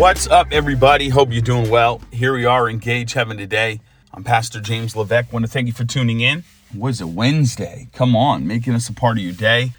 What's up, everybody? Hope you're doing well. Here we are, Engage Heaven today. I'm Pastor James Levesque. Want to thank you for tuning in. What is it, Wednesday? Come on, making us a part of your day.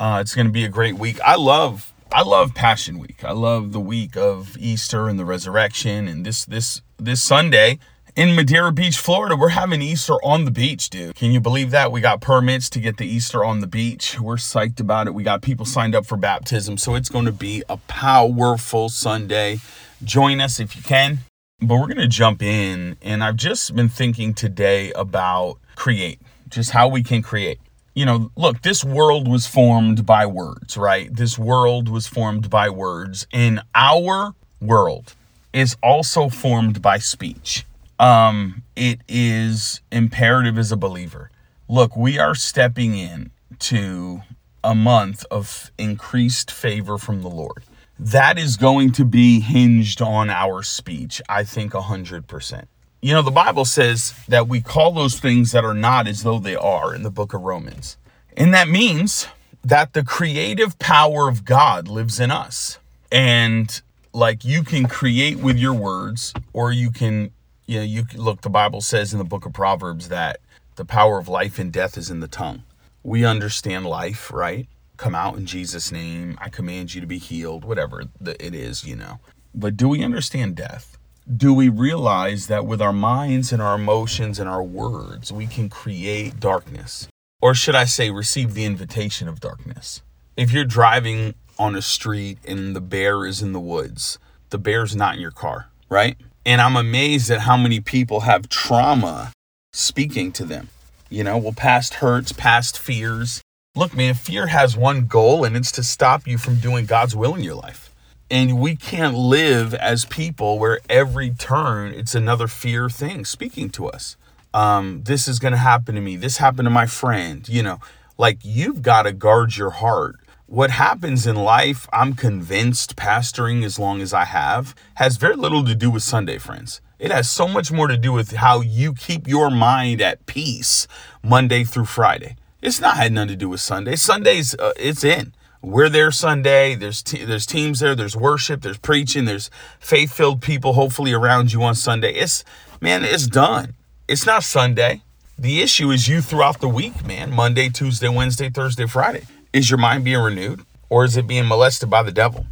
Uh, it's going to be a great week. I love, I love Passion Week. I love the week of Easter and the resurrection. And this, this, this Sunday, in Madeira Beach, Florida, we're having Easter on the beach, dude. Can you believe that? We got permits to get the Easter on the beach. We're psyched about it. We got people signed up for baptism. So it's going to be a powerful Sunday. Join us if you can. But we're going to jump in. And I've just been thinking today about create, just how we can create. You know, look, this world was formed by words, right? This world was formed by words. And our world is also formed by speech um, it is imperative as a believer. Look, we are stepping in to a month of increased favor from the Lord. That is going to be hinged on our speech, I think 100%. You know, the Bible says that we call those things that are not as though they are in the book of Romans. And that means that the creative power of God lives in us. And like you can create with your words, or you can you know, you look, the Bible says in the book of Proverbs that the power of life and death is in the tongue. We understand life, right? Come out in Jesus' name. I command you to be healed, whatever it is, you know. But do we understand death? Do we realize that with our minds and our emotions and our words, we can create darkness? Or should I say, receive the invitation of darkness? If you're driving on a street and the bear is in the woods, the bear's not in your car, right? And I'm amazed at how many people have trauma speaking to them. You know, well, past hurts, past fears. Look, man, fear has one goal, and it's to stop you from doing God's will in your life. And we can't live as people where every turn it's another fear thing speaking to us. Um, this is going to happen to me. This happened to my friend. You know, like you've got to guard your heart what happens in life, I'm convinced, pastoring as long as I have, has very little to do with Sunday, friends. It has so much more to do with how you keep your mind at peace Monday through Friday. It's not had nothing to do with Sunday. Sundays, uh, it's in. We're there Sunday. There's there's teams there. There's worship. There's preaching. There's faith filled people hopefully around you on Sunday. It's man, it's done. It's not Sunday. The issue is you throughout the week, man. Monday, Tuesday, Wednesday, Thursday, Friday. Is your mind being renewed or is it being molested by the devil?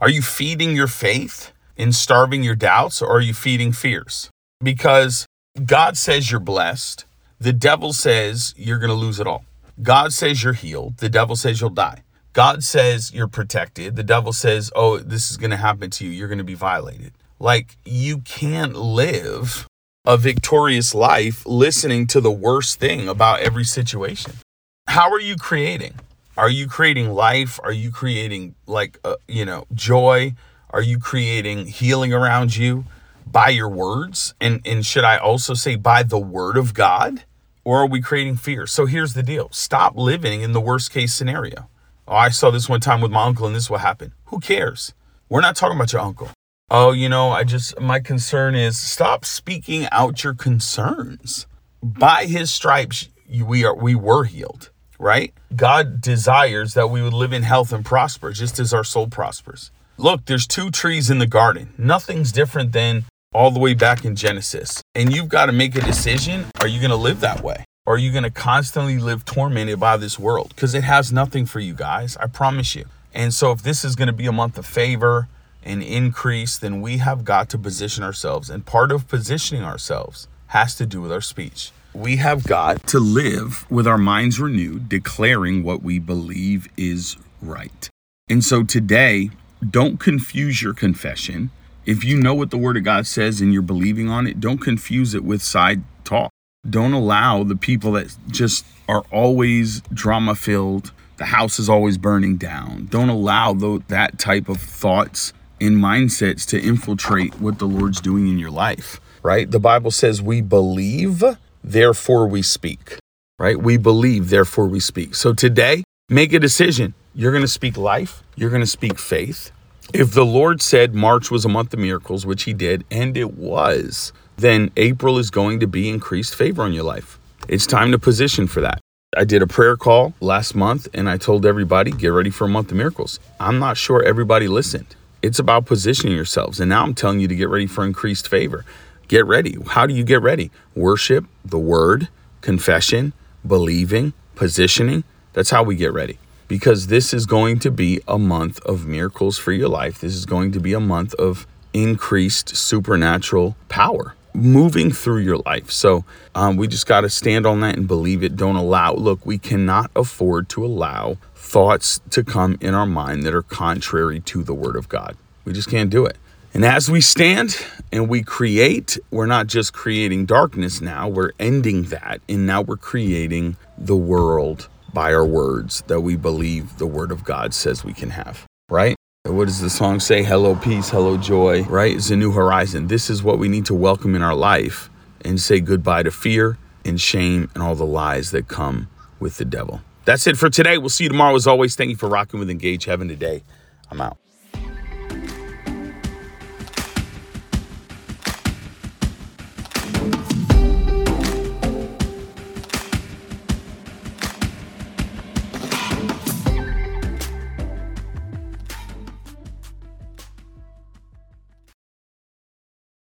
Are you feeding your faith and starving your doubts or are you feeding fears? Because God says you're blessed. The devil says you're going to lose it all. God says you're healed. The devil says you'll die. God says you're protected. The devil says, oh, this is going to happen to you. You're going to be violated. Like, you can't live a victorious life listening to the worst thing about every situation. How are you creating? Are you creating life? Are you creating like uh, you know joy? Are you creating healing around you by your words? And and should I also say by the word of God? Or are we creating fear? So here's the deal. Stop living in the worst case scenario. Oh, I saw this one time with my uncle and this will happen. Who cares? We're not talking about your uncle. Oh, you know, I just my concern is stop speaking out your concerns. By his stripes we are we were healed right? God desires that we would live in health and prosper, just as our soul prospers. Look, there's two trees in the garden. Nothing's different than all the way back in Genesis. And you've got to make a decision. Are you going to live that way? Or are you going to constantly live tormented by this world? Because it has nothing for you guys. I promise you. And so, if this is going to be a month of favor and increase, then we have got to position ourselves. And part of positioning ourselves has to do with our speech we have got to live with our minds renewed, declaring what we believe is right. And so today, don't confuse your confession. If you know what the Word of God says and you're believing on it, don't confuse it with side talk. Don't allow the people that just are always drama filled, the house is always burning down. Don't allow that type of thoughts and mindsets to infiltrate what the Lord's doing in your life, right? The Bible says we believe therefore we speak, right? We believe, therefore we speak. So today, make a decision. You're going to speak life, you're going to speak faith. If the Lord said March was a month of miracles, which He did, and it was, then April is going to be increased favor on your life. It's time to position for that. I did a prayer call last month and I told everybody, get ready for a month of miracles. I'm not sure everybody listened. It's about positioning yourselves. And now I'm telling you to get ready for increased favor. Get ready. How do you get ready? Worship, the word, confession, believing, positioning. That's how we get ready. Because this is going to be a month of miracles for your life. This is going to be a month of increased supernatural power moving through your life. So um, we just got to stand on that and believe it. Don't allow, look, we cannot afford to allow thoughts to come in our mind that are contrary to the Word of God. We just can't do it. And as we stand and we create, we're not just creating darkness now, we're ending that. And now we're creating the world by our words that we believe the Word of God says we can have, right? What does the song say? Hello, peace, hello, joy, right? It's a new horizon. This is what we need to welcome in our life and say goodbye to fear and shame and all the lies that come with the devil. That's it for today. We'll see you tomorrow. As always, thank you for rocking with Engage Heaven today. I'm out.